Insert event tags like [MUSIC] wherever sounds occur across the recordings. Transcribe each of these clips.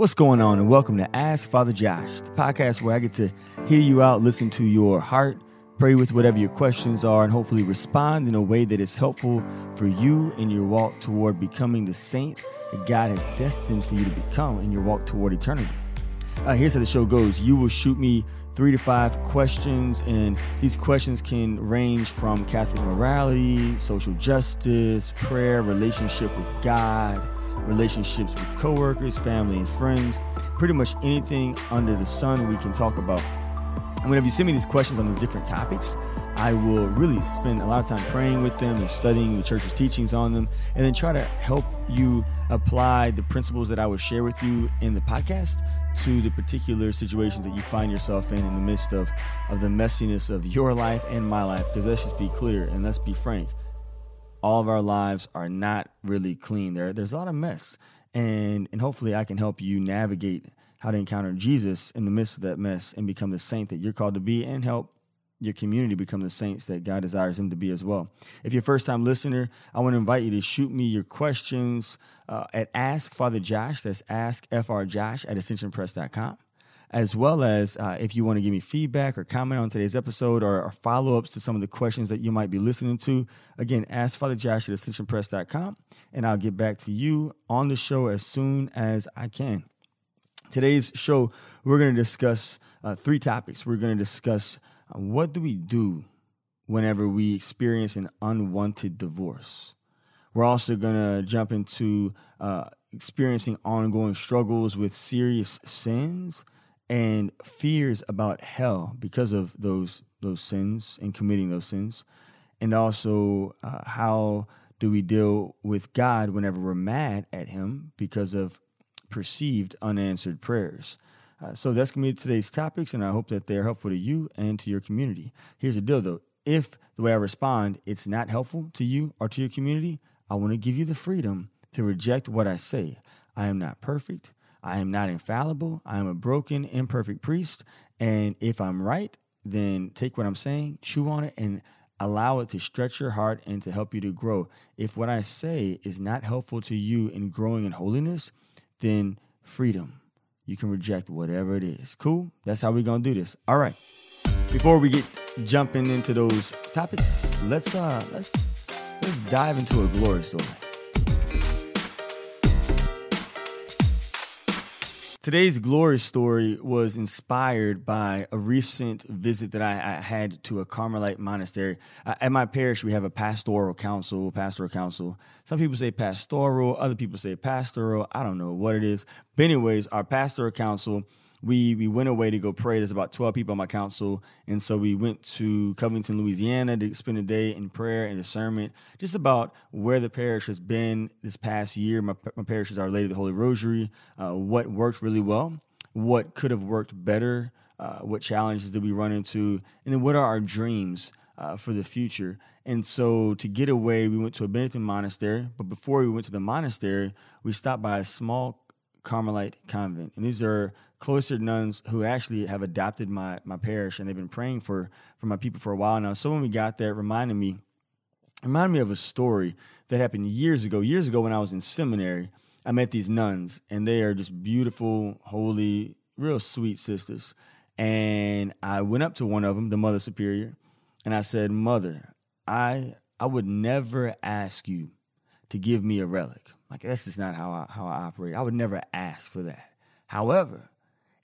What's going on, and welcome to Ask Father Josh, the podcast where I get to hear you out, listen to your heart, pray with whatever your questions are, and hopefully respond in a way that is helpful for you in your walk toward becoming the saint that God has destined for you to become in your walk toward eternity. Uh, here's how the show goes you will shoot me three to five questions, and these questions can range from Catholic morality, social justice, prayer, relationship with God relationships with coworkers, family, and friends. Pretty much anything under the sun we can talk about. And whenever you send me these questions on these different topics, I will really spend a lot of time praying with them and studying the church's teachings on them, and then try to help you apply the principles that I would share with you in the podcast to the particular situations that you find yourself in in the midst of, of the messiness of your life and my life. Because let's just be clear and let's be frank all of our lives are not really clean. There, there's a lot of mess, and and hopefully I can help you navigate how to encounter Jesus in the midst of that mess and become the saint that you're called to be, and help your community become the saints that God desires them to be as well. If you're a first time listener, I want to invite you to shoot me your questions uh, at Ask Father Josh. That's Ask FR Josh at ascensionpress.com as well as uh, if you want to give me feedback or comment on today's episode or, or follow ups to some of the questions that you might be listening to. Again, ask Father Josh at ascensionpress.com, and I'll get back to you on the show as soon as I can. Today's show, we're going to discuss uh, three topics. We're going to discuss uh, what do we do whenever we experience an unwanted divorce. We're also going to jump into uh, experiencing ongoing struggles with serious sins and fears about hell because of those those sins and committing those sins, and also uh, how do we deal with God whenever we're mad at Him because of perceived unanswered prayers. Uh, so that's going to be today's topics, and I hope that they're helpful to you and to your community. Here's the deal, though: if the way I respond it's not helpful to you or to your community, I want to give you the freedom to reject what I say. I am not perfect. I am not infallible. I am a broken, imperfect priest. And if I'm right, then take what I'm saying, chew on it, and allow it to stretch your heart and to help you to grow. If what I say is not helpful to you in growing in holiness, then freedom. You can reject whatever it is. Cool? That's how we're going to do this. All right. Before we get jumping into those topics, let's uh let's let's dive into a glory story. Today's glory story was inspired by a recent visit that I, I had to a Carmelite monastery. Uh, at my parish, we have a pastoral council, pastoral council. Some people say pastoral, other people say pastoral. I don't know what it is. But, anyways, our pastoral council we we went away to go pray. There's about 12 people on my council. And so we went to Covington, Louisiana to spend a day in prayer and discernment, just about where the parish has been this past year. My, my parish is Our Lady of the Holy Rosary. Uh, what worked really well, what could have worked better, uh, what challenges did we run into, and then what are our dreams uh, for the future. And so to get away, we went to a Benedictine monastery. But before we went to the monastery, we stopped by a small Carmelite convent. And these are cloistered nuns who actually have adopted my my parish and they've been praying for for my people for a while now. So when we got there, it reminded me reminded me of a story that happened years ago. Years ago when I was in seminary, I met these nuns and they are just beautiful, holy, real sweet sisters. And I went up to one of them, the mother superior, and I said, "Mother, I I would never ask you to give me a relic. Like that's just not how I, how I operate. I would never ask for that. However,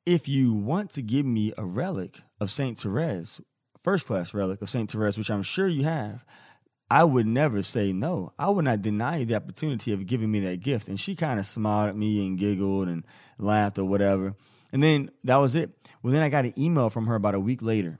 if you want to give me a relic of Saint Therese, first class relic of Saint Therese, which I'm sure you have, I would never say no. I would not deny you the opportunity of giving me that gift. And she kind of smiled at me and giggled and laughed or whatever. And then that was it. Well, then I got an email from her about a week later.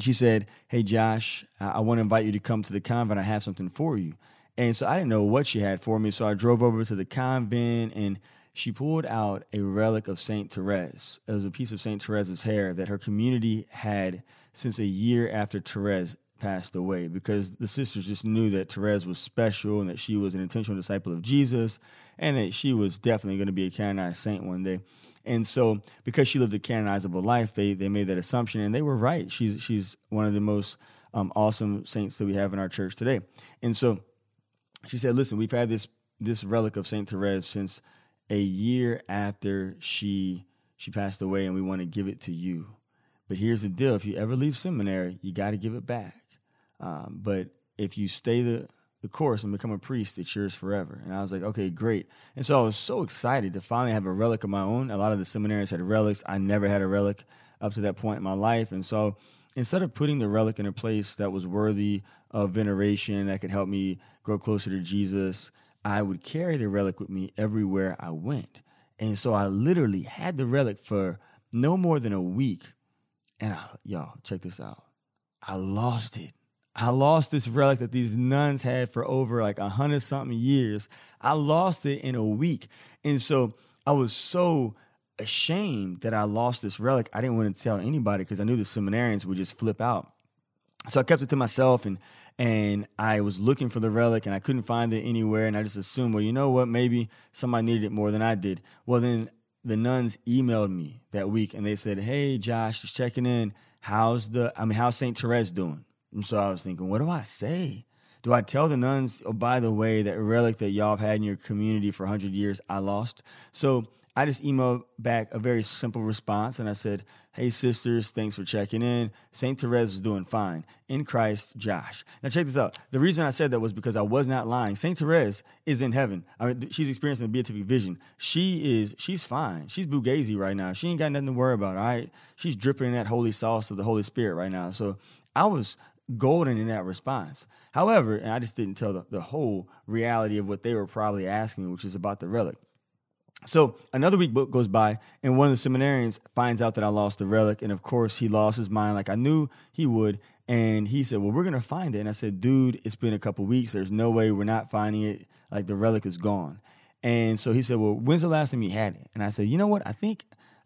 She said, Hey, Josh, I want to invite you to come to the convent. I have something for you. And so I didn't know what she had for me. So I drove over to the convent and she pulled out a relic of Saint Therese. It was a piece of Saint Therese's hair that her community had since a year after Therese passed away because the sisters just knew that Therese was special and that she was an intentional disciple of Jesus and that she was definitely going to be a canonized saint one day. And so because she lived a canonizable life, they they made that assumption and they were right. She's she's one of the most um, awesome saints that we have in our church today. And so she said, "Listen, we've had this this relic of Saint Therese since a year after she she passed away, and we want to give it to you. But here's the deal: if you ever leave seminary, you got to give it back. Um, but if you stay the the course and become a priest, it's yours forever. And I was like, okay, great. And so I was so excited to finally have a relic of my own. A lot of the seminaries had relics. I never had a relic up to that point in my life. And so instead of putting the relic in a place that was worthy of veneration, that could help me grow closer to Jesus, I would carry the relic with me everywhere I went. And so I literally had the relic for no more than a week. And I, y'all, check this out. I lost it. I lost this relic that these nuns had for over like a hundred something years. I lost it in a week. And so I was so ashamed that I lost this relic. I didn't want to tell anybody because I knew the seminarians would just flip out. So I kept it to myself and and I was looking for the relic and I couldn't find it anywhere. And I just assumed, well, you know what? Maybe somebody needed it more than I did. Well, then the nuns emailed me that week and they said, Hey, Josh, just checking in. How's the, I mean, how's St. Therese doing? And so I was thinking, what do I say? Do I tell the nuns, oh, by the way, that relic that y'all have had in your community for 100 years, I lost? So I just emailed back a very simple response and I said, Hey, sisters, thanks for checking in. St. Therese is doing fine. In Christ, Josh. Now, check this out. The reason I said that was because I was not lying. St. Therese is in heaven. I mean, she's experiencing the beatific vision. She is, she's fine. She's Bugazi right now. She ain't got nothing to worry about, all right? She's dripping in that holy sauce of the Holy Spirit right now. So I was golden in that response. However, and I just didn't tell the, the whole reality of what they were probably asking me, which is about the relic. So another week goes by, and one of the seminarians finds out that I lost the relic, and of course he lost his mind, like I knew he would. And he said, "Well, we're gonna find it." And I said, "Dude, it's been a couple weeks. There's no way we're not finding it. Like the relic is gone." And so he said, "Well, when's the last time you had it?" And I said, "You know what? I think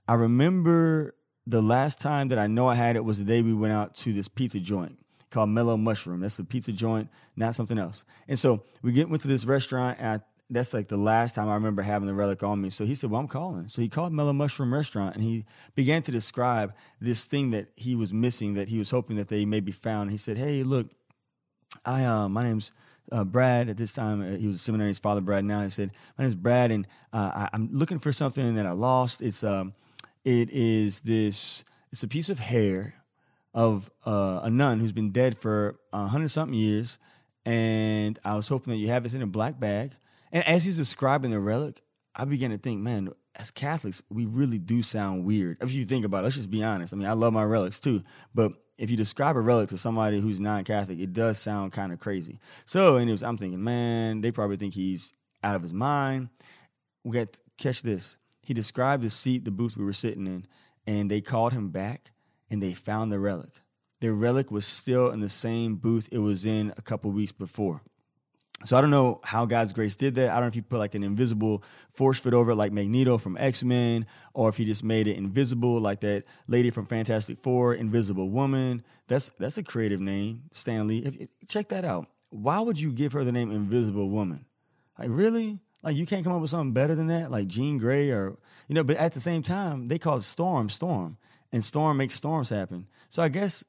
I remember the last time that I know I had it was the day we went out to this pizza joint called Mellow Mushroom. That's the pizza joint, not something else. And so we get went to this restaurant, and I, that's like the last time I remember having the relic on me. So he said, "Well, I'm calling." So he called Mellow Mushroom Restaurant, and he began to describe this thing that he was missing, that he was hoping that they maybe found. He said, "Hey, look, I uh, my name's." Uh, Brad at this time uh, he was a seminary's father Brad now he said my name's Brad and uh, I, am looking for something that I lost it's um it is this it's a piece of hair of uh, a nun who's been dead for a hundred something years, and I was hoping that you have this in a black bag. And as he's describing the relic, I began to think, man, as Catholics, we really do sound weird. If you think about it, let's just be honest. I mean, I love my relics too, but if you describe a relic to somebody who's non-Catholic, it does sound kind of crazy. So, anyways, I'm thinking, man, they probably think he's out of his mind. We got catch this. He described the seat, the booth we were sitting in, and they called him back and they found the relic. The relic was still in the same booth it was in a couple weeks before. So I don't know how God's grace did that. I don't know if he put like an invisible force fit over it like Magneto from X-Men, or if he just made it invisible like that lady from Fantastic Four, Invisible Woman. That's that's a creative name, Stan Lee. If, check that out. Why would you give her the name Invisible Woman? Like really? Like you can't come up with something better than that, like Jean Grey or you know. But at the same time, they called Storm Storm and storm makes storms happen. So I guess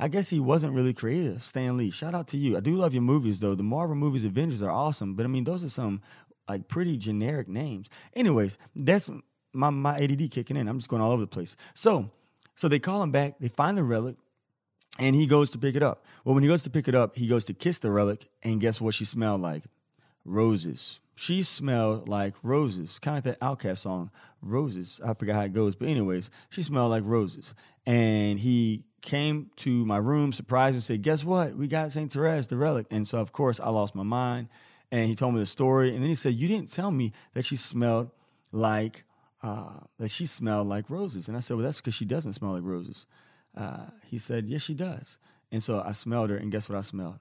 I guess he wasn't really creative, Stan Lee. Shout out to you. I do love your movies though. The Marvel movies, Avengers are awesome, but I mean those are some like pretty generic names. Anyways, that's my my ADD kicking in. I'm just going all over the place. So so they call him back. They find the relic. And he goes to pick it up. Well, when he goes to pick it up, he goes to kiss the relic, and guess what she smelled like? Roses. She smelled like roses, kind of like that OutKast song, Roses. I forgot how it goes, but anyways, she smelled like roses. And he came to my room, surprised me, and said, "Guess what? We got Saint Therese, the relic." And so, of course, I lost my mind. And he told me the story, and then he said, "You didn't tell me that she smelled like uh, that she smelled like roses." And I said, "Well, that's because she doesn't smell like roses." Uh, he said, "Yes, she does." And so I smelled her, and guess what I smelled?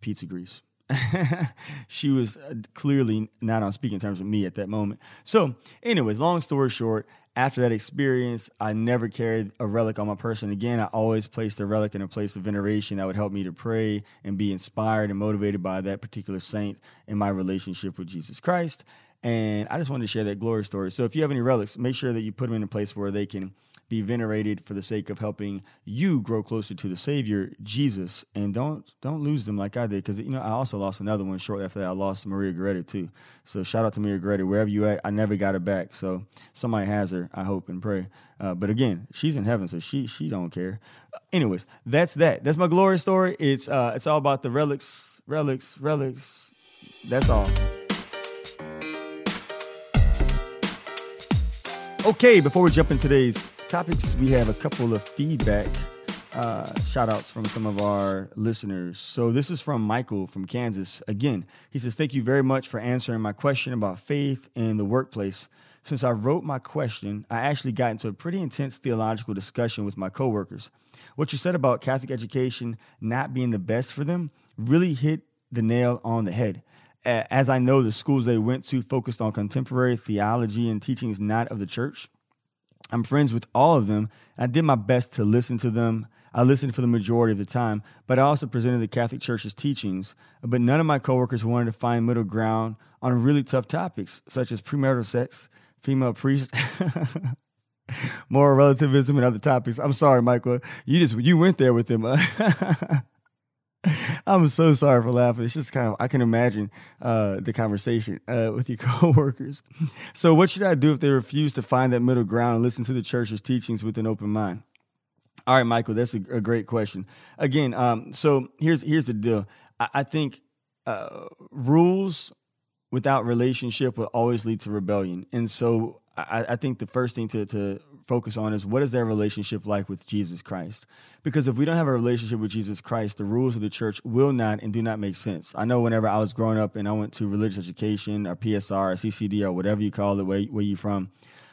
Pizza grease. [LAUGHS] she was uh, clearly not on speaking terms with me at that moment. So, anyways, long story short, after that experience, I never carried a relic on my person again. I always placed a relic in a place of veneration that would help me to pray and be inspired and motivated by that particular saint in my relationship with Jesus Christ. And I just wanted to share that glory story. So if you have any relics, make sure that you put them in a place where they can be venerated for the sake of helping you grow closer to the Savior, Jesus. And don't don't lose them like I did, because you know I also lost another one shortly after that. I lost Maria Goretti too. So shout out to Maria Goretti, wherever you at. I never got her back. So somebody has her. I hope and pray. Uh, but again, she's in heaven, so she she don't care. Anyways, that's that. That's my glory story. It's uh it's all about the relics, relics, relics. That's all. Okay, before we jump into today's topics, we have a couple of feedback uh, shout outs from some of our listeners. So, this is from Michael from Kansas. Again, he says, Thank you very much for answering my question about faith in the workplace. Since I wrote my question, I actually got into a pretty intense theological discussion with my coworkers. What you said about Catholic education not being the best for them really hit the nail on the head as I know, the schools they went to focused on contemporary theology and teachings not of the church. I'm friends with all of them. I did my best to listen to them. I listened for the majority of the time, but I also presented the Catholic Church's teachings. But none of my coworkers wanted to find middle ground on really tough topics, such as premarital sex, female priests, [LAUGHS] moral relativism, and other topics. I'm sorry, Michael. You just you went there with them. [LAUGHS] [LAUGHS] I'm so sorry for laughing. It's just kind of I can imagine uh, the conversation uh, with your [LAUGHS] coworkers. So, what should I do if they refuse to find that middle ground and listen to the church's teachings with an open mind? All right, Michael, that's a, a great question. Again, um, so here's here's the deal. I, I think uh, rules without relationship will always lead to rebellion, and so I, I think the first thing to, to focus on is what is their relationship like with Jesus Christ? Because if we don't have a relationship with Jesus Christ, the rules of the church will not and do not make sense. I know whenever I was growing up and I went to religious education or PSR or CCD or whatever you call it, where, where you from,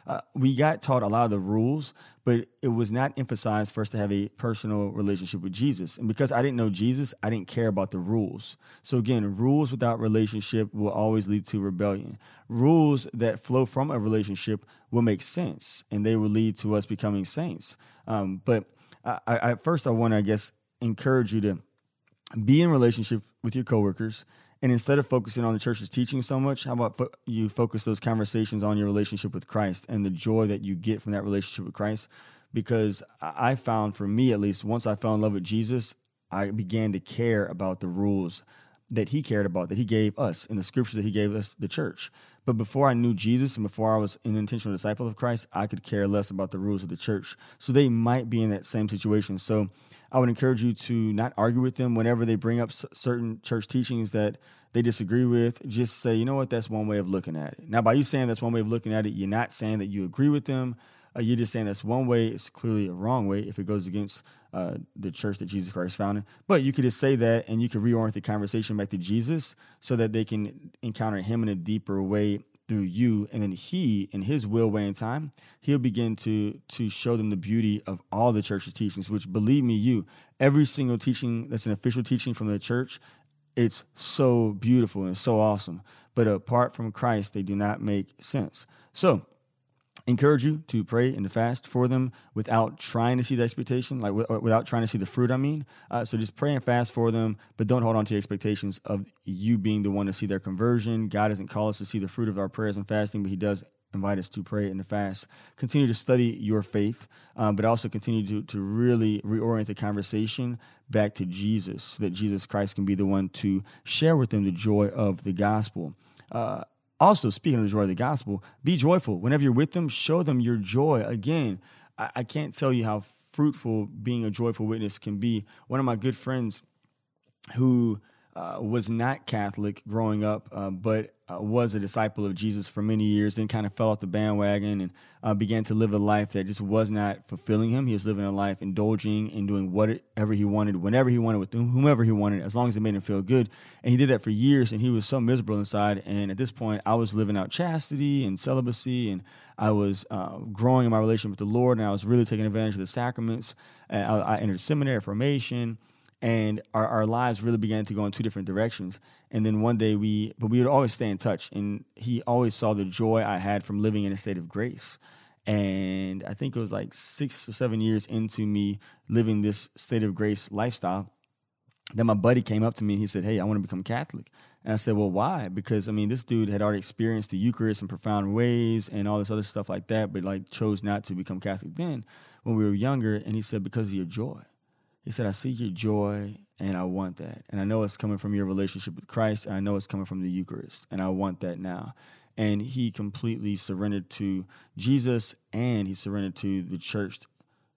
uh, we got taught a lot of the rules, but it was not emphasized for us to have a personal relationship with Jesus. And because I didn't know Jesus, I didn't care about the rules. So again, rules without relationship will always lead to rebellion. Rules that flow from a relationship will make sense, and they will lead to us becoming saints. Um, but I, I, first, I want to, I guess, encourage you to be in relationship with your coworkers and instead of focusing on the church's teaching so much, how about fo- you focus those conversations on your relationship with Christ and the joy that you get from that relationship with Christ? Because I found, for me at least, once I fell in love with Jesus, I began to care about the rules that he cared about, that he gave us in the scriptures that he gave us, the church. But before I knew Jesus and before I was an intentional disciple of Christ, I could care less about the rules of the church. So they might be in that same situation. So I would encourage you to not argue with them whenever they bring up certain church teachings that they disagree with. Just say, you know what, that's one way of looking at it. Now, by you saying that's one way of looking at it, you're not saying that you agree with them. Uh, you're just saying that's one way. It's clearly a wrong way if it goes against uh, the church that Jesus Christ founded. But you could just say that and you could reorient the conversation back to Jesus so that they can encounter him in a deeper way through you. And then he in his will way and time he'll begin to to show them the beauty of all the church's teachings which believe me you every single teaching that's an official teaching from the church it's so beautiful and so awesome. But apart from christ they do not make sense. So encourage you to pray and fast for them without trying to see the expectation, like without trying to see the fruit. I mean, uh, so just pray and fast for them, but don't hold on to the expectations of you being the one to see their conversion. God doesn't call us to see the fruit of our prayers and fasting, but He does invite us to pray and to fast. Continue to study your faith, um, but also continue to, to really reorient the conversation back to Jesus so that Jesus Christ can be the one to share with them the joy of the gospel. Uh, also, speaking of the joy of the gospel, be joyful. Whenever you're with them, show them your joy. Again, I, I can't tell you how fruitful being a joyful witness can be. One of my good friends who uh, was not Catholic growing up, uh, but uh, was a disciple of Jesus for many years, then kind of fell off the bandwagon and uh, began to live a life that just was not fulfilling him. He was living a life indulging and doing whatever he wanted, whenever he wanted, with whomever he wanted, as long as it made him feel good. And he did that for years, and he was so miserable inside. And at this point, I was living out chastity and celibacy, and I was uh, growing in my relationship with the Lord, and I was really taking advantage of the sacraments. I, I entered seminary, formation and our, our lives really began to go in two different directions and then one day we but we would always stay in touch and he always saw the joy i had from living in a state of grace and i think it was like six or seven years into me living this state of grace lifestyle then my buddy came up to me and he said hey i want to become catholic And I said, well, why? Because I mean, this dude had already experienced the Eucharist in profound ways and all this other stuff like that, but like chose not to become Catholic then when we were younger. And he said, because of your joy. He said, I see your joy and I want that. And I know it's coming from your relationship with Christ, and I know it's coming from the Eucharist, and I want that now. And he completely surrendered to Jesus and he surrendered to the church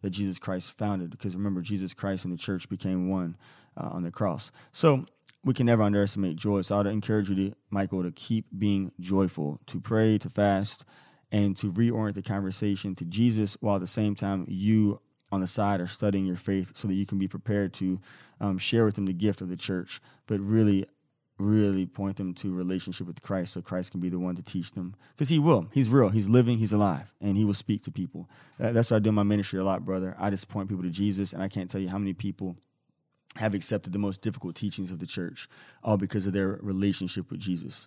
that Jesus Christ founded. Because remember, Jesus Christ and the church became one uh, on the cross. So we can never underestimate joy. So I'd encourage you, to, Michael, to keep being joyful, to pray, to fast, and to reorient the conversation to Jesus while at the same time you on the side are studying your faith so that you can be prepared to um, share with them the gift of the church, but really, really point them to relationship with Christ so Christ can be the one to teach them. Because he will. He's real. He's living. He's alive. And he will speak to people. that's what I do in my ministry a lot, brother. I just point people to Jesus, and I can't tell you how many people have accepted the most difficult teachings of the church, all because of their relationship with Jesus.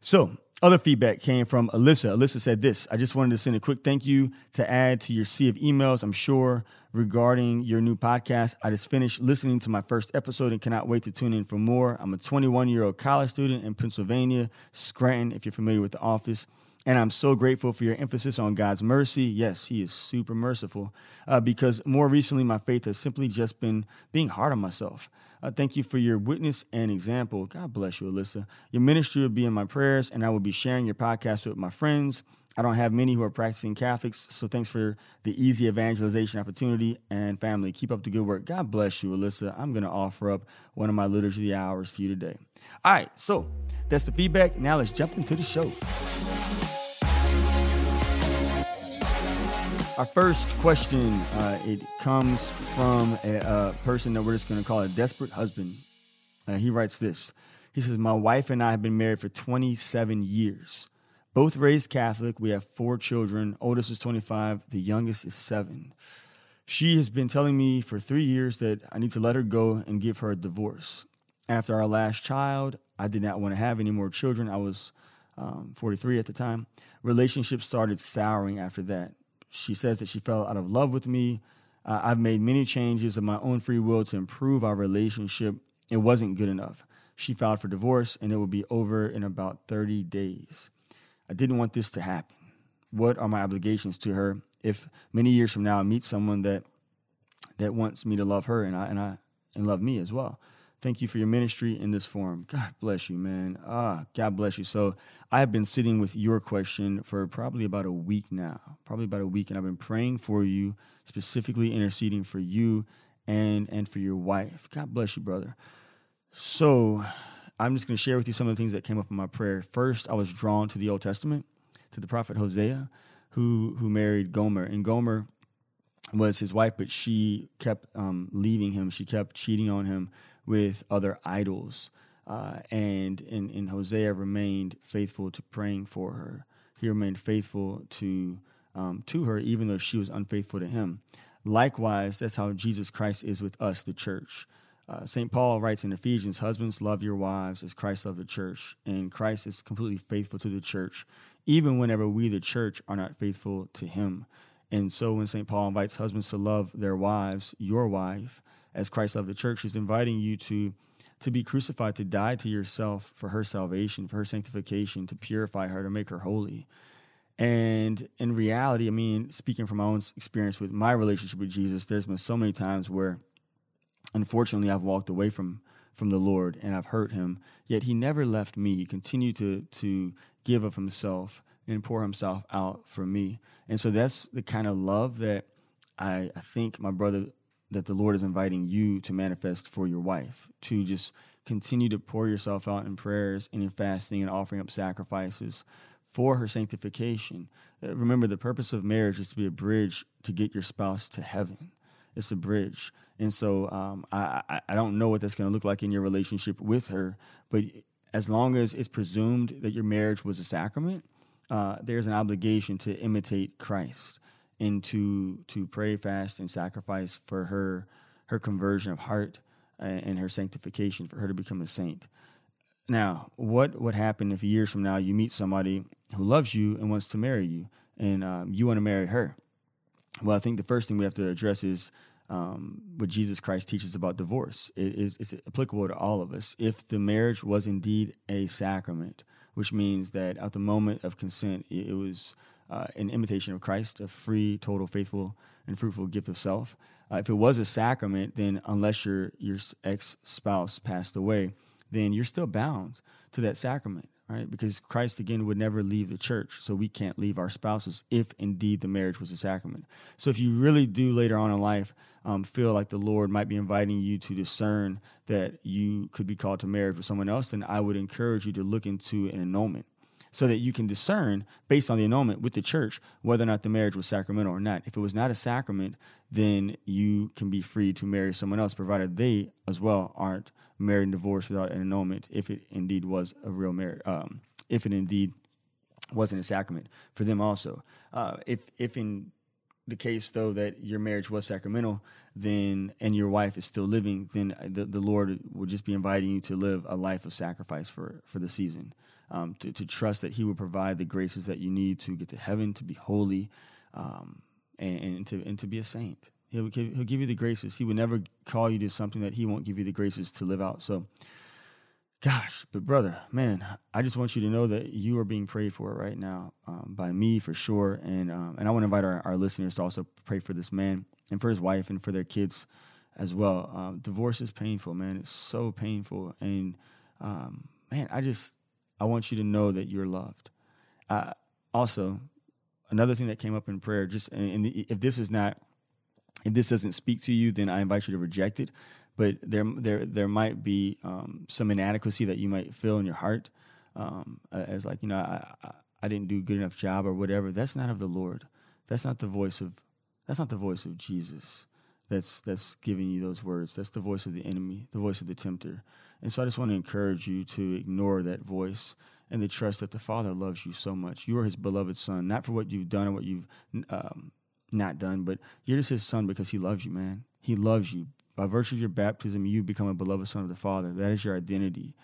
So, other feedback came from Alyssa. Alyssa said this I just wanted to send a quick thank you to add to your sea of emails, I'm sure, regarding your new podcast. I just finished listening to my first episode and cannot wait to tune in for more. I'm a 21 year old college student in Pennsylvania, Scranton, if you're familiar with the office. And I'm so grateful for your emphasis on God's mercy. Yes, He is super merciful. Uh, because more recently, my faith has simply just been being hard on myself. Uh, thank you for your witness and example. God bless you, Alyssa. Your ministry will be in my prayers, and I will be sharing your podcast with my friends. I don't have many who are practicing Catholics, so thanks for the easy evangelization opportunity and family. Keep up the good work. God bless you, Alyssa. I'm going to offer up one of my liturgy hours for you today. All right, so that's the feedback. Now let's jump into the show. Our first question, uh, it comes from a, a, person that we're just going to call a desperate husband. Uh, he writes this. He says, My wife and I have been married for 27 years. Both raised Catholic. We have four children. Oldest is 25, the youngest is seven. She has been telling me for three years that I need to let her go and give her a divorce. After our last child, I did not want to have any more children. I was um, 43 at the time. Relationships started souring after that. She says that she fell out of love with me. Uh, I've made many changes of my own free will to improve our relationship. It wasn't good enough. She filed for divorce and it will be over in about 30 days. I didn't want this to happen. What are my obligations to her if many years from now I meet someone that that wants me to love her and I and I and love me as well? Thank you for your ministry in this forum. God bless you, man. Ah, God bless you. So I have been sitting with your question for probably about a week now, probably about a week, and I've been praying for you, specifically interceding for you and and for your wife. God bless you, brother. So I'm just going to share with you some of the things that came up in my prayer. First, I was drawn to the Old Testament, to the prophet Hosea, who who married Gomer, and Gomer was his wife, but she kept um, leaving him. She kept cheating on him with other idols. Uh, and, and, and Hosea remained faithful to praying for her. He remained faithful to, um, to her, even though she was unfaithful to him. Likewise, that's how Jesus Christ is with us, the church. Uh, St. Paul writes in Ephesians, Husbands, love your wives as Christ loved the church. And Christ is completely faithful to the church, even whenever we, the church, are not faithful to him. And so when St. Paul invites husbands to love their wives, your wife, as Christ loved the church. He's inviting you to to be crucified, to die to yourself for her salvation, for her sanctification, to purify her, to make her holy. And in reality, I mean, speaking from my own experience with my relationship with Jesus, there's been so many times where unfortunately I've walked away from from the Lord and I've hurt him, yet he never left me. He continued to to give of himself and pour himself out for me. And so that's the kind of love that I, I think my brother that the Lord is inviting you to manifest for your wife, to just continue to pour yourself out in prayers and in fasting and offering up sacrifices for her sanctification. Uh, remember, the purpose of marriage is to be a bridge to get your spouse to heaven. It's a bridge. And so um, I, I, don't know what that's going to look like in your relationship with her, but as long as it's presumed that your marriage was a sacrament, uh, there's an obligation to imitate Christ and to to pray, fast, and sacrifice for her her conversion of heart and her sanctification for her to become a saint. Now, what would happen if years from now you meet somebody who loves you and wants to marry you, and um, you want to marry her? Well, I think the first thing we have to address is um, what Jesus Christ teaches about divorce. It is it's applicable to all of us. If the marriage was indeed a sacrament, which means that at the moment of consent, it, was uh, an imitation of Christ, a free, total, faithful, and fruitful gift of self. Uh, if it was a sacrament, then unless your your ex spouse passed away, then you're still bound to that sacrament right? Because Christ again would never leave the church, so we can't leave our spouses if indeed the marriage was a sacrament. So if you really do later on in life um, feel like the Lord might be inviting you to discern that you could be called to marriage with someone else, then I would encourage you to look into an annulment so that you can discern based on the annulment with the church whether or not the marriage was sacramental or not. If it was not a sacrament, then you can be free to marry someone else, provided they as well aren't married and divorced without an annulment, if it indeed was a real marriage, um, if it indeed wasn't a sacrament for them also. Uh, if if in the case though that your marriage was sacramental, then and your wife is still living, then the, the Lord will just be inviting you to live a life of sacrifice for for the season um, to, to, trust that He will provide the graces that you need to get to heaven, to be holy, um, and, and, to and to be a saint. He'll, he'll give you the graces. He would never call you to something that He won't give you the graces to live out. So, gosh, but brother, man, I just want you to know that you are being prayed for right now um, by me for sure, and um, and I want to invite our, our listeners to also pray for this man and for his wife and for their kids as well. Um, divorce is painful, man. It's so painful, and um, man, I just I want you to know that you're loved. Uh, also, another thing that came up in prayer, just and if this is not, if this doesn't speak to you, then I invite you to reject it. But there, there, there might be um, some inadequacy that you might feel in your heart, um, as like you know, I, I, I didn't do a good enough job or whatever. That's not of the Lord. That's not the voice of. That's not the voice of Jesus that's that's giving you those words. That's the voice of the enemy, the voice of the tempter. And so I just want to encourage you to ignore that voice and to trust that the Father loves you so much. You are His beloved Son, not for what you've done or what you've um, not done, but you're just His Son because He loves you, man. He loves you. By virtue of your baptism, you become a beloved Son of the Father. That is your identity.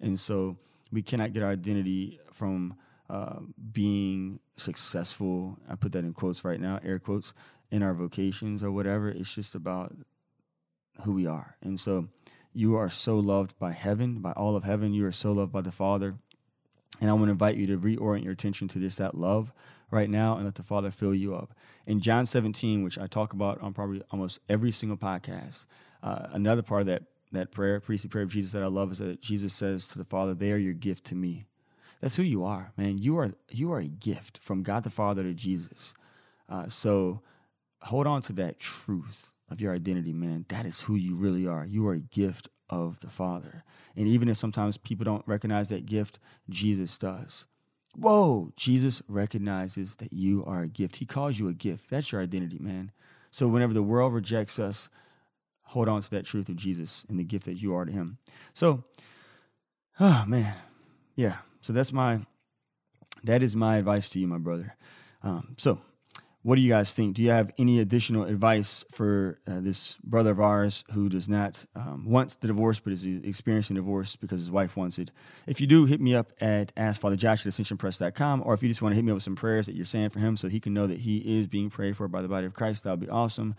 And so we cannot get our identity from uh, being successful. I put that in quotes right now, air quotes, in our vocations or whatever. It's just about who we are. And so you are so loved by heaven, by all of heaven. You are so loved by the Father. And I want to invite you to reorient your attention to just that love right now and let the Father fill you up. In John 17, which I talk about on probably almost every single podcast, uh, another part of that, that prayer, priestly prayer of Jesus that I love is that Jesus says to the Father, They are your gift to me. That's who you are, man. You are you are a gift from God the Father to Jesus. Uh, so hold on to that truth of your identity, man. That is who you really are. You are a gift of the Father. And even if sometimes people don't recognize that gift, Jesus does. Whoa, Jesus recognizes that you are a gift. He calls you a gift. That's your identity, man. So whenever the world rejects us, hold on to that truth of Jesus and the gift that you are to Him. So, oh [SIGHS] man, yeah. So that's my, that is my advice to you, my brother. Um, so what do you guys think? Do you have any additional advice for uh, this brother of ours who does not um, want the divorce but is experiencing divorce because his wife wants it? If you do, hit me up at AskFatherJosh at AscensionPress.com, or if you just want to hit me up with some prayers that you're saying for him so he can know that he is being prayed for by the body of Christ, that would be awesome.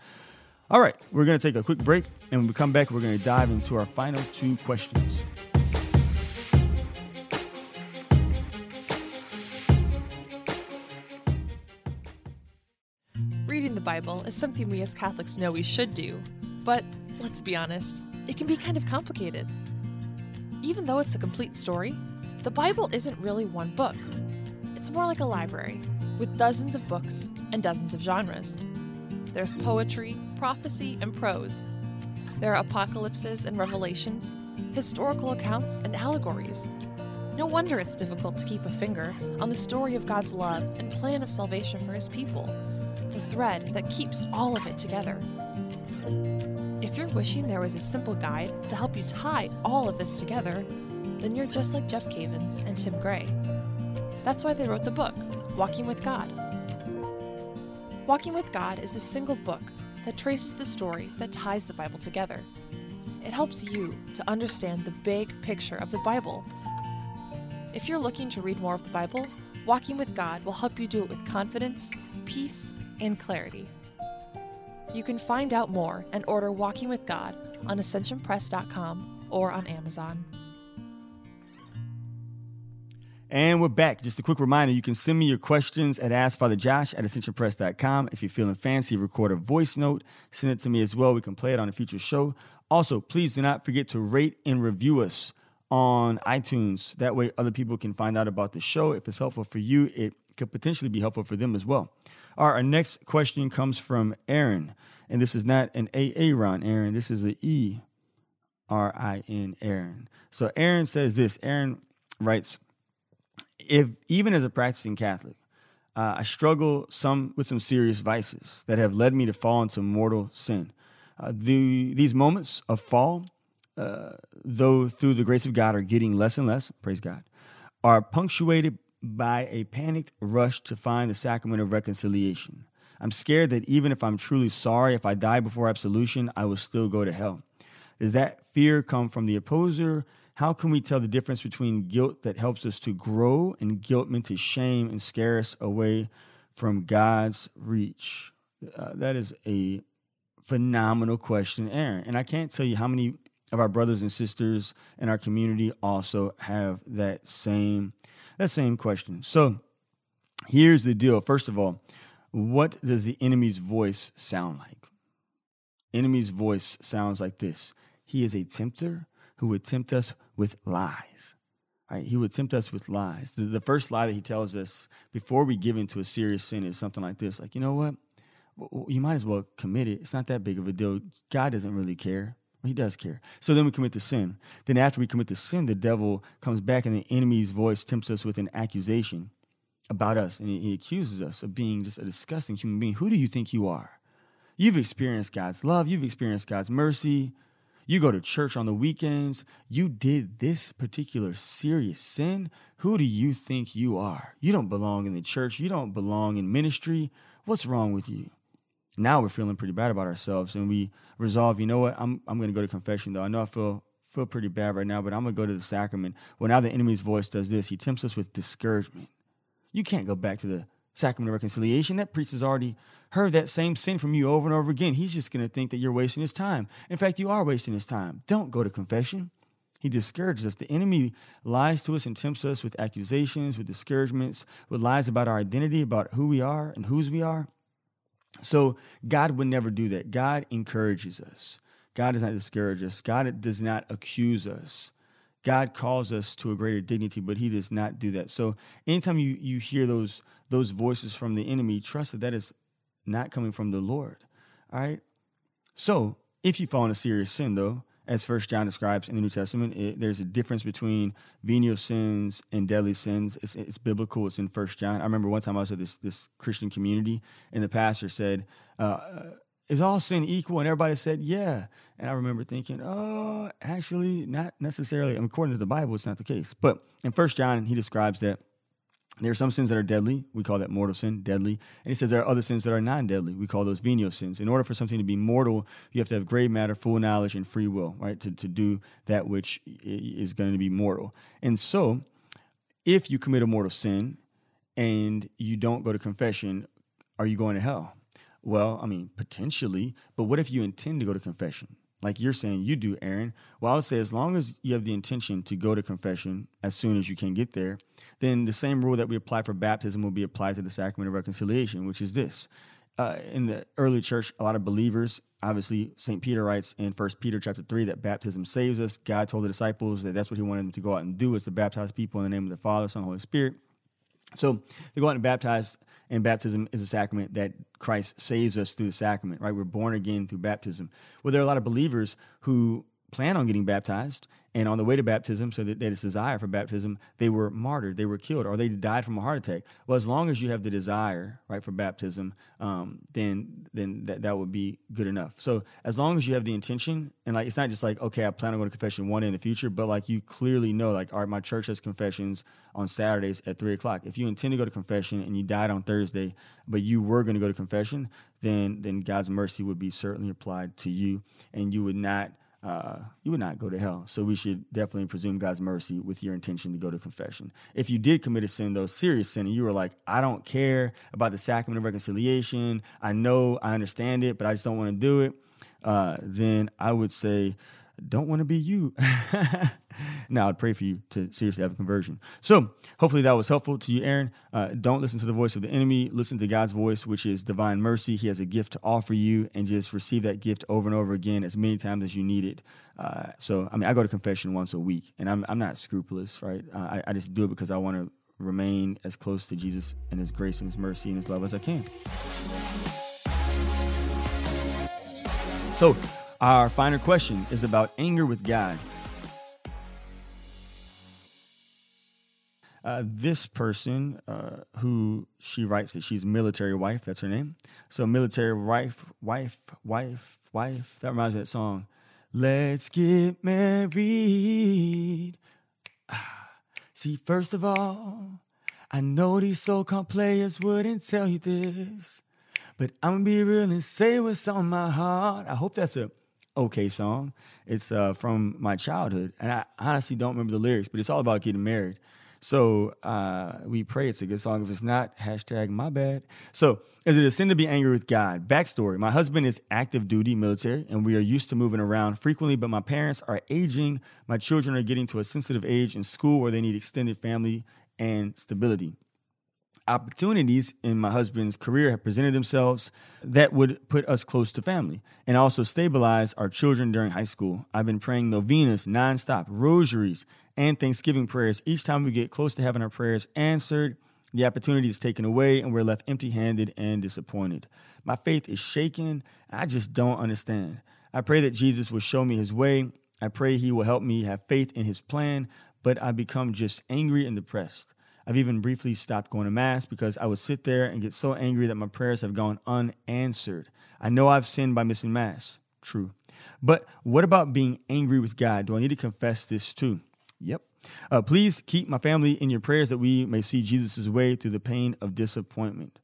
All right, we're going to take a quick break, and when we come back, we're going to dive into our final two questions. The Bible is something we as Catholics know we should do, but let's be honest, it can be kind of complicated. Even though it's a complete story, the Bible isn't really one book. It's more like a library, with dozens of books and dozens of genres. There's poetry, prophecy, and prose. There are apocalypses and revelations, historical accounts, and allegories. No wonder it's difficult to keep a finger on the story of God's love and plan of salvation for his people thread that keeps all of it together. If you're wishing there was a simple guide to help you tie all of this together, then you're just like Jeff Cavins and Tim Gray. That's why they wrote the book, Walking with God. Walking with God is a single book that traces the story that ties the Bible together. It helps you to understand the big picture of the Bible. If you're looking to read more of the Bible, Walking with God will help you do it with confidence, peace, and clarity. You can find out more and order Walking with God on ascensionpress.com or on Amazon. And we're back. Just a quick reminder you can send me your questions at AskFatherJosh at ascensionpress.com. If you're feeling fancy, record a voice note, send it to me as well. We can play it on a future show. Also, please do not forget to rate and review us on iTunes. That way, other people can find out about the show. If it's helpful for you, it could potentially be helpful for them as well. All right, our next question comes from Erin. And this is not an AA Ron Aaron, this is an E R I N Erin. So Erin says this Erin writes, if even as a practicing Catholic, uh, I struggle some with some serious vices that have led me to fall into mortal sin. Uh, the, these moments of fall, uh, though through the grace of God are getting less and less, praise God, are punctuated by a panicked rush to find the sacrament of reconciliation. I'm scared that even if I'm truly sorry, if I die before absolution, I will still go to hell. Does that fear come from the opposer? How can we tell the difference between guilt that helps us to grow and guilt meant to shame and scare us away from God's reach? Uh, that is a phenomenal question, Erin. And I can't tell you how many of our brothers and sisters in our community also have that same that same question. So here's the deal. First of all, what does the enemy's voice sound like? Enemy's voice sounds like this. He is a tempter who would tempt us with lies. Right? He would tempt us with lies. The, the first lie that he tells us before we give into a serious sin is something like this like, you know what? You might as well commit it. It's not that big of a deal. God doesn't really care. He does care. So then we commit the sin. Then after we commit the sin, the devil comes back and the enemy's voice tempts us with an accusation about us. And he accuses us of being just a disgusting human being. Who do you think you are? You've experienced God's love. You've experienced God's mercy. You go to church on the weekends. You did this particular serious sin. Who do you think you are? You don't belong in the church. You don't belong in ministry. What's wrong with you? Now we're feeling pretty bad about ourselves and we resolve, you know what? I'm, I'm going to go to confession though. I know I feel, feel pretty bad right now, but I'm going to go to the sacrament. Well, now the enemy's voice does this. He tempts us with discouragement. You can't go back to the sacrament of reconciliation. That priest has already heard that same sin from you over and over again. He's just going to think that you're wasting his time. In fact, you are wasting his time. Don't go to confession. He discourages us. The enemy lies to us and tempts us with accusations, with discouragements, with lies about our identity, about who we are and whose we are. So God would never do that. God encourages us. God does not discourage us. God does not accuse us. God calls us to a greater dignity, but He does not do that. So anytime you you hear those those voices from the enemy, trust that that is not coming from the Lord. All right. So if you fall in a serious sin, though, as First John describes in the New Testament, it, there's a difference between venial sins and deadly sins. It's, it's biblical. It's in First John. I remember one time I was at this this Christian community, and the pastor said. Uh, is all sin equal? And everybody said, yeah. And I remember thinking, oh, actually, not necessarily. I mean, according to the Bible, it's not the case. But in First John, he describes that there are some sins that are deadly. We call that mortal sin, deadly. And he says there are other sins that are non deadly. We call those venial sins. In order for something to be mortal, you have to have grave matter, full knowledge, and free will, right? To, to do that which is going to be mortal. And so, if you commit a mortal sin and you don't go to confession, are you going to hell? Well, I mean, potentially, but what if you intend to go to confession? Like you're saying you do, Erin. Well, I would say as long as you have the intention to go to confession as soon as you can get there, then the same rule that we apply for baptism will be applied to the sacrament of reconciliation, which is this. Uh, in the early church, a lot of believers, obviously, St. Peter writes in First Peter chapter 3 that baptism saves us. God told the disciples that that's what he wanted them to go out and do is to baptize people in the name of the Father, Son, and Holy Spirit. So they go out and baptize, and baptism is a sacrament that Christ saves us through the sacrament, right? We're born again through baptism. Well, there are a lot of believers who plan on getting baptized and on the way to baptism, so that they had this desire for baptism, they were martyred, they were killed, or they died from a heart attack. Well, as long as you have the desire, right, for baptism, um, then then that, that would be good enough. So as long as you have the intention, and like it's not just like, okay, I plan on going to confession one in the future, but like you clearly know, like, all right, my church has confessions on Saturdays at three o'clock. If you intend to go to confession and you died on Thursday, but you were going to go to confession, then then God's mercy would be certainly applied to you, and you would not uh, you would not go to hell. So we should definitely presume God's mercy with your intention to go to confession. If you did commit a sin, though, serious sin, and you were like, I don't care about the sacrament of reconciliation, I know, I understand it, but I just don't want to do it, uh, then I would say, don't want to be you. [LAUGHS] now, I'd pray for you to seriously have a conversion. So, hopefully, that was helpful to you, Erin. Uh, don't listen to the voice of the enemy. Listen to God's voice, which is divine mercy. He has a gift to offer you, and just receive that gift over and over again as many times as you need it. Uh, so, I mean, I go to confession once a week, and I'm, I'm not scrupulous, right? Uh, I, I just do it because I want to remain as close to Jesus and His grace and His mercy and His love as I can. So, our final question is about anger with God. Uh, this person, uh, who she writes that she's military wife, that's her name. So military wife, wife, wife, wife. That reminds me of that song. Let's get married. [SIGHS] See, first of all, I know these so-called players wouldn't tell you this, but I'm gonna be real and say what's on my heart. I hope that's a okay song. It's uh, from my childhood, and I honestly don't remember the lyrics, but it's all about getting married. So uh, we pray it's a good song. If it's not, hashtag my bad. So is it a sin to be angry with God? Backstory My husband is active duty military, and we are used to moving around frequently, but my parents are aging. My children are getting to a sensitive age in school where they need extended family and stability opportunities in my husband's career have presented themselves that would put us close to family and also stabilize our children during high school. I've been praying novenas nonstop, rosaries, and Thanksgiving prayers. Each time we get close to having our prayers answered, the opportunity is taken away and we're left empty handed and disappointed. My faith is shaken. I just don't understand. I pray that Jesus will show me his way. I pray he will help me have faith in his plan, but I become just angry and depressed. I've even briefly stopped going to Mass because I would sit there and get so angry that my prayers have gone unanswered. I know I've sinned by missing Mass. True. But what about being angry with God? Do I need to confess this too? Yep. Uh, please keep my family in your prayers that we may see Jesus' way through the pain of disappointment.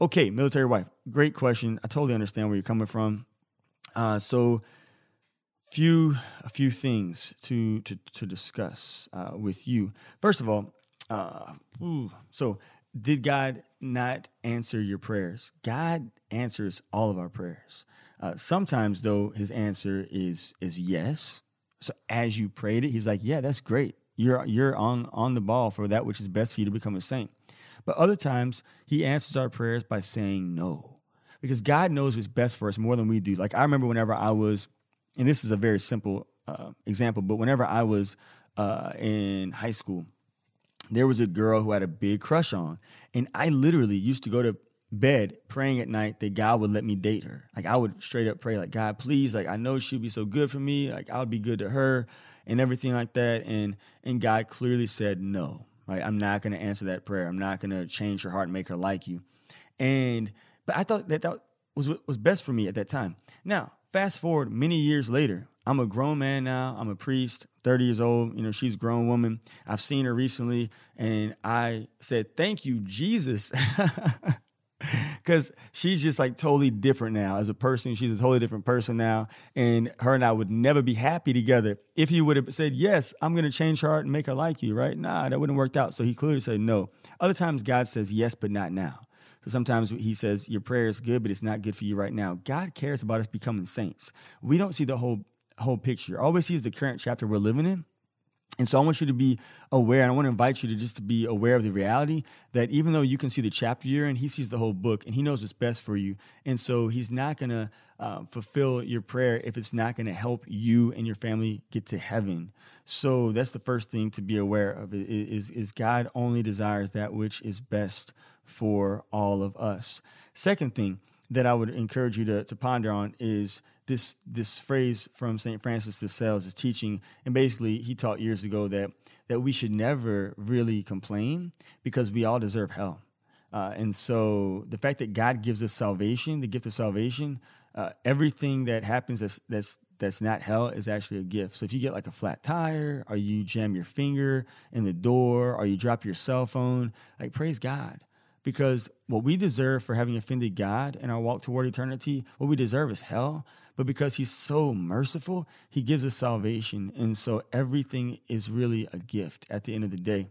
Okay, military wife, great question. I totally understand where you're coming from. Uh, so, few a few things to to, to discuss uh, with you. First of all, uh, so, did God not answer your prayers? God answers all of our prayers. Uh, sometimes, though, His answer is is yes. So, as you prayed it, He's like, "Yeah, that's great. You're you're on on the ball for that which is best for you to become a saint." But other times, He answers our prayers by saying no, because God knows what's best for us more than we do. Like I remember whenever I was, and this is a very simple uh, example, but whenever I was uh, in high school there was a girl who had a big crush on. And I literally used to go to bed praying at night that God would let me date her. Like I would straight up pray, like, God, please, like I know she'd be so good for me. Like I would be good to her and everything like that. And and God clearly said no. Right? I'm not gonna answer that prayer. I'm not gonna change her heart and make her like you. And but I thought that that was what was best for me at that time. Now, fast forward many years later, I'm a grown man now. I'm a priest, 30 years old. You know, she's a grown woman. I've seen her recently, and I said, Thank you, Jesus. [LAUGHS] Because she's just like totally different now as a person. She's a totally different person now. And her and I would never be happy together if he would have said, Yes, I'm going to change her heart and make her like you, right? Nah, that wouldn't have worked out. So he clearly said no. Other times, God says yes, but not now. So sometimes he says, Your prayer is good, but it's not good for you right now. God cares about us becoming saints. We don't see the whole whole picture. All we see is the current chapter we're living in. And so I want you to be aware, and I want to invite you to just to be aware of the reality that even though you can see the chapter you're in, he sees the whole book and he knows what's best for you. And so he's not going to uh, fulfill your prayer if it's not going to help you and your family get to heaven. So that's the first thing to be aware of is, is God only desires that which is best for all of us. Second thing that I would encourage you to, to ponder on is this this phrase from St. Francis de Sales is teaching, and basically he taught years ago that that we should never really complain because we all deserve hell. Uh, and so the fact that God gives us salvation, the gift of salvation, uh, everything that happens that's that's that's not hell is actually a gift. So if you get like a flat tire, or you jam your finger in the door, or you drop your cell phone, like praise God because what we deserve for having offended God in our walk toward eternity, what we deserve is hell. But because He's so merciful, He gives us salvation. And so everything is really a gift at the end of the day.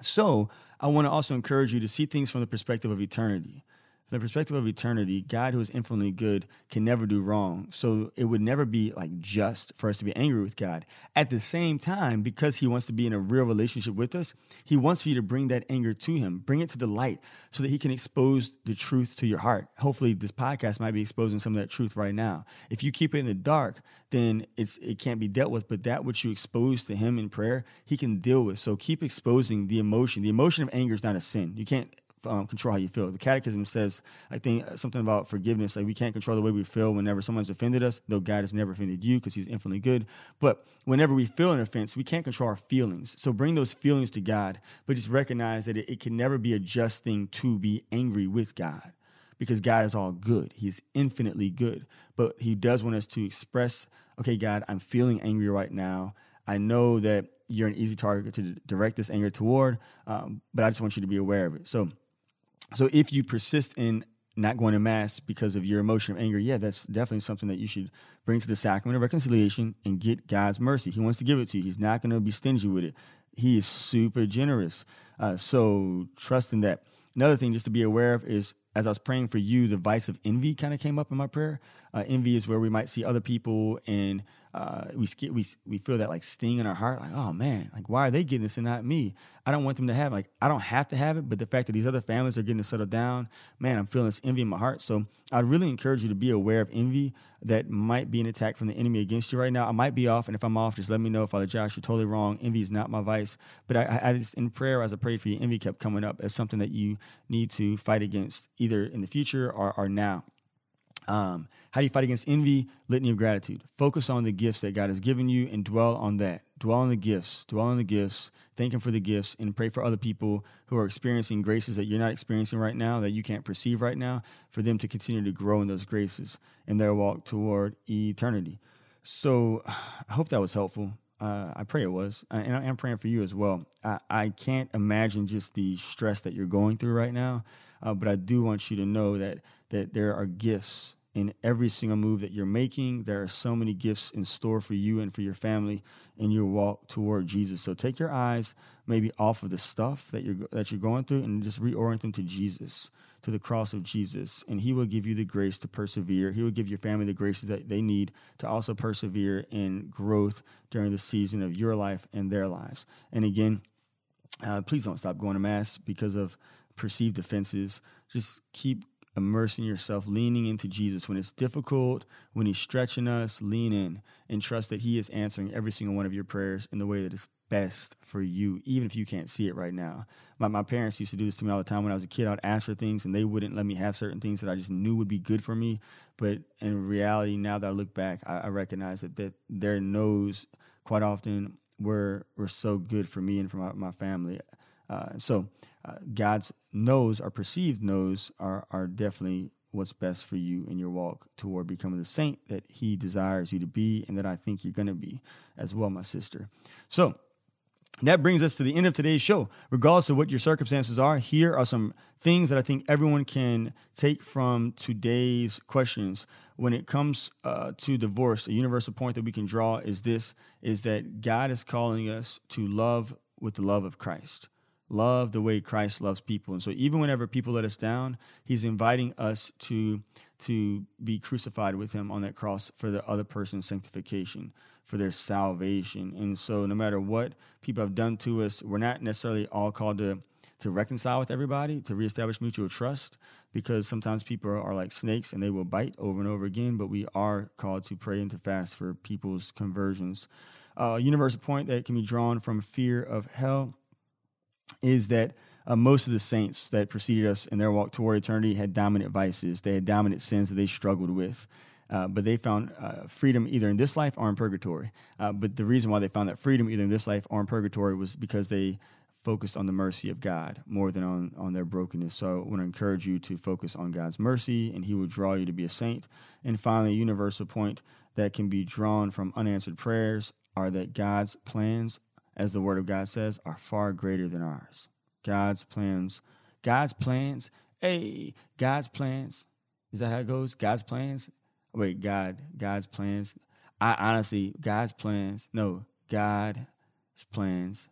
So I want to also encourage you to see things from the perspective of eternity. From the perspective of eternity, God, who is infinitely good, can never do wrong. So it would never be like just for us to be angry with God. At the same time, because He wants to be in a real relationship with us, He wants for you to bring that anger to Him, bring it to the light so that He can expose the truth to your heart. Hopefully, this podcast might be exposing some of that truth right now. If you keep it in the dark, then it's it can't be dealt with. But that which you expose to Him in prayer, He can deal with. So keep exposing the emotion. The emotion of anger is not a sin. You can't um, control how you feel. The Catechism says, I think uh, something about forgiveness. Like we can't control the way we feel whenever someone's offended us. Though God has never offended you because He's infinitely good. But whenever we feel an offense, we can't control our feelings. So bring those feelings to God, but just recognize that it, it can never be a just thing to be angry with God because God is all good. He's infinitely good. But He does want us to express, okay, God, I'm feeling angry right now. I know that you're an easy target to direct this anger toward, um, but I just want you to be aware of it. So so if you persist in not going to mass because of your emotion of anger, yeah, that's definitely something that you should bring to the sacrament of reconciliation and get God's mercy. He wants to give it to you. He's not going to be stingy with it. He is super generous. Uh, so trust in that. Another thing just to be aware of is as I was praying for you, the vice of envy kind of came up in my prayer. Uh, envy is where we might see other people and uh, we we we feel that like sting in our heart, like oh man, like why are they getting this and not me? I don't want them to have like I don't have to have it, but the fact that these other families are getting to settle down, man, I'm feeling this envy in my heart. So I'd really encourage you to be aware of envy that might be an attack from the enemy against you right now. I might be off, and if I'm off, just let me know, Father Josh. You're totally wrong. Envy is not my vice, but I, I just in prayer as I prayed for you, envy kept coming up as something that you need to fight against either in the future or, or now. Um, how do you fight against envy? Litany of gratitude. Focus on the gifts that God has given you and dwell on that. Dwell on the gifts. Dwell on the gifts. Thank Him for the gifts and pray for other people who are experiencing graces that you're not experiencing right now, that you can't perceive right now, for them to continue to grow in those graces in their walk toward eternity. So [SIGHS] I hope that was helpful. Uh, I pray it was. and I'm praying for you as well. I, I can't imagine just the stress that you're going through right now. Uh, but I do want you to know that that there are gifts in every single move that you're making. There are so many gifts in store for you and for your family in your walk toward Jesus. So take your eyes maybe off of the stuff that you're that you're going through and just reorient them to Jesus, to the cross of Jesus, and He will give you the grace to persevere. He will give your family the graces that they need to also persevere in growth during the season of your life and their lives. And again. Uh, please don't stop going to mass because of perceived offenses. Just keep immersing yourself, leaning into Jesus. When it's difficult, when He's stretching us, lean in and trust that He is answering every single one of your prayers in the way that is best for you, even if you can't see it right now. My, my parents used to do this to me all the time when I was a kid. I'd ask for things and they wouldn't let me have certain things that I just knew would be good for me. But in reality, now that I look back, I, I recognize that, that their no's quite often were, were so good for me and for my, my family. Uh, so uh, God's knows or perceived knows are, are definitely what's best for you in your walk toward becoming the saint that he desires you to be and that I think you're going to be as well, my sister. So that brings us to the end of today's show. Regardless of what your circumstances are, here are some things that I think everyone can take from today's questions. When it comes uh, to divorce, a universal point that we can draw is this: is that God is calling us to love with the love of Christ love the way Christ loves people. And so even whenever people let us down, he's inviting us to to be crucified with him on that cross for the other person's sanctification, for their salvation. And so no matter what people have done to us, we're not necessarily all called to to reconcile with everybody, to reestablish mutual trust, because sometimes people are, like snakes and they will bite over and over again, but we are called to pray and to fast for people's conversions. A uh, universal point that can be drawn from fear of hell is that uh, most of the saints that preceded us in their walk toward eternity had dominant vices. They had dominant sins that they struggled with. Uh, but they found uh, freedom either in this life or in purgatory. Uh, but the reason why they found that freedom either in this life or in purgatory was because they focused on the mercy of God more than on, on their brokenness. So I want to encourage you to focus on God's mercy, and He will draw you to be a saint. And finally, a universal point that can be drawn from unanswered prayers are that God's plans as the Word of God says, are far greater than ours. God's plans, God's plans. Hey, God's plans. Is that how it goes? God's plans. Wait, God, God's plans. I honestly, God's plans. No, God's plans.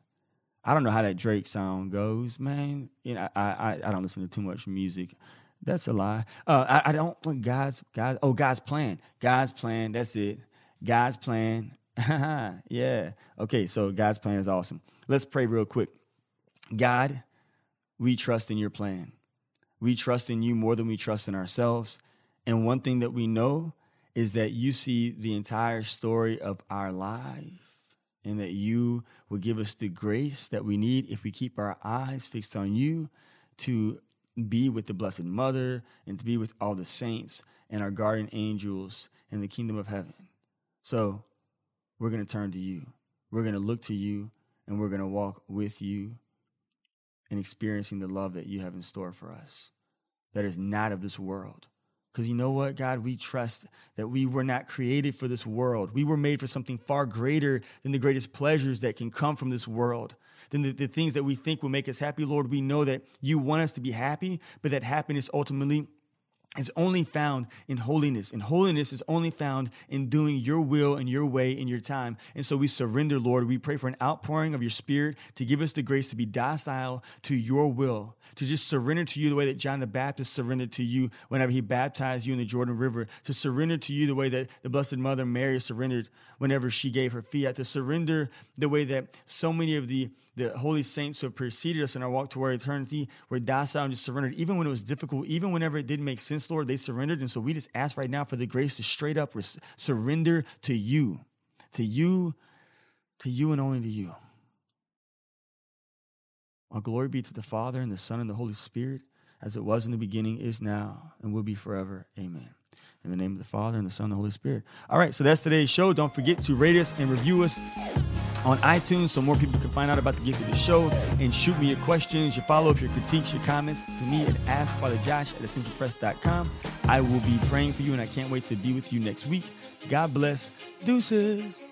I don't know how that Drake song goes, man. You know, I I I don't listen to too much music. That's a lie. Uh, I, I don't God's God. Oh, God's plan. God's plan. That's it. God's plan. [LAUGHS] yeah. Okay. So God's plan is awesome. Let's pray real quick. God, we trust in your plan. We trust in you more than we trust in ourselves. And one thing that we know is that you see the entire story of our life and that you will give us the grace that we need if we keep our eyes fixed on you to be with the Blessed Mother and to be with all the saints and our guardian angels in the kingdom of heaven. So we're going to turn to you. We're going to look to you and we're going to walk with you and experiencing the love that you have in store for us that is not of this world. Because you know what, God, we trust that we were not created for this world. We were made for something far greater than the greatest pleasures that can come from this world, than the, the things that we think will make us happy. Lord, we know that you want us to be happy, but that happiness ultimately is only found in holiness. And holiness is only found in doing your will and your way in your time. And so we surrender, Lord. We pray for an outpouring of your spirit to give us the grace to be docile to your will, to just surrender to you the way that John the Baptist surrendered to you whenever he baptized you in the Jordan River, to surrender to you the way that the Blessed Mother Mary surrendered whenever she gave her fiat, to surrender the way that so many of the the holy saints who have preceded us in our walk toward eternity were docile and just surrendered, even when it was difficult, even whenever it didn't make sense, Lord, they surrendered. And so we just ask right now for the grace to straight up surrender to you, to you, to you, and only to you. All glory be to the Father and the Son and the Holy Spirit, as it was in the beginning, is now, and will be forever. Amen. In the name of the Father and the Son and the Holy Spirit. All right, so that's today's show. Don't forget to rate us and review us on iTunes so more people can find out about the gift of the show and shoot me your questions, your follow ups, your critiques, your comments to me at AskFatherJosh at AscensionPress.com. I will be praying for you and I can't wait to be with you next week. God bless. Deuces.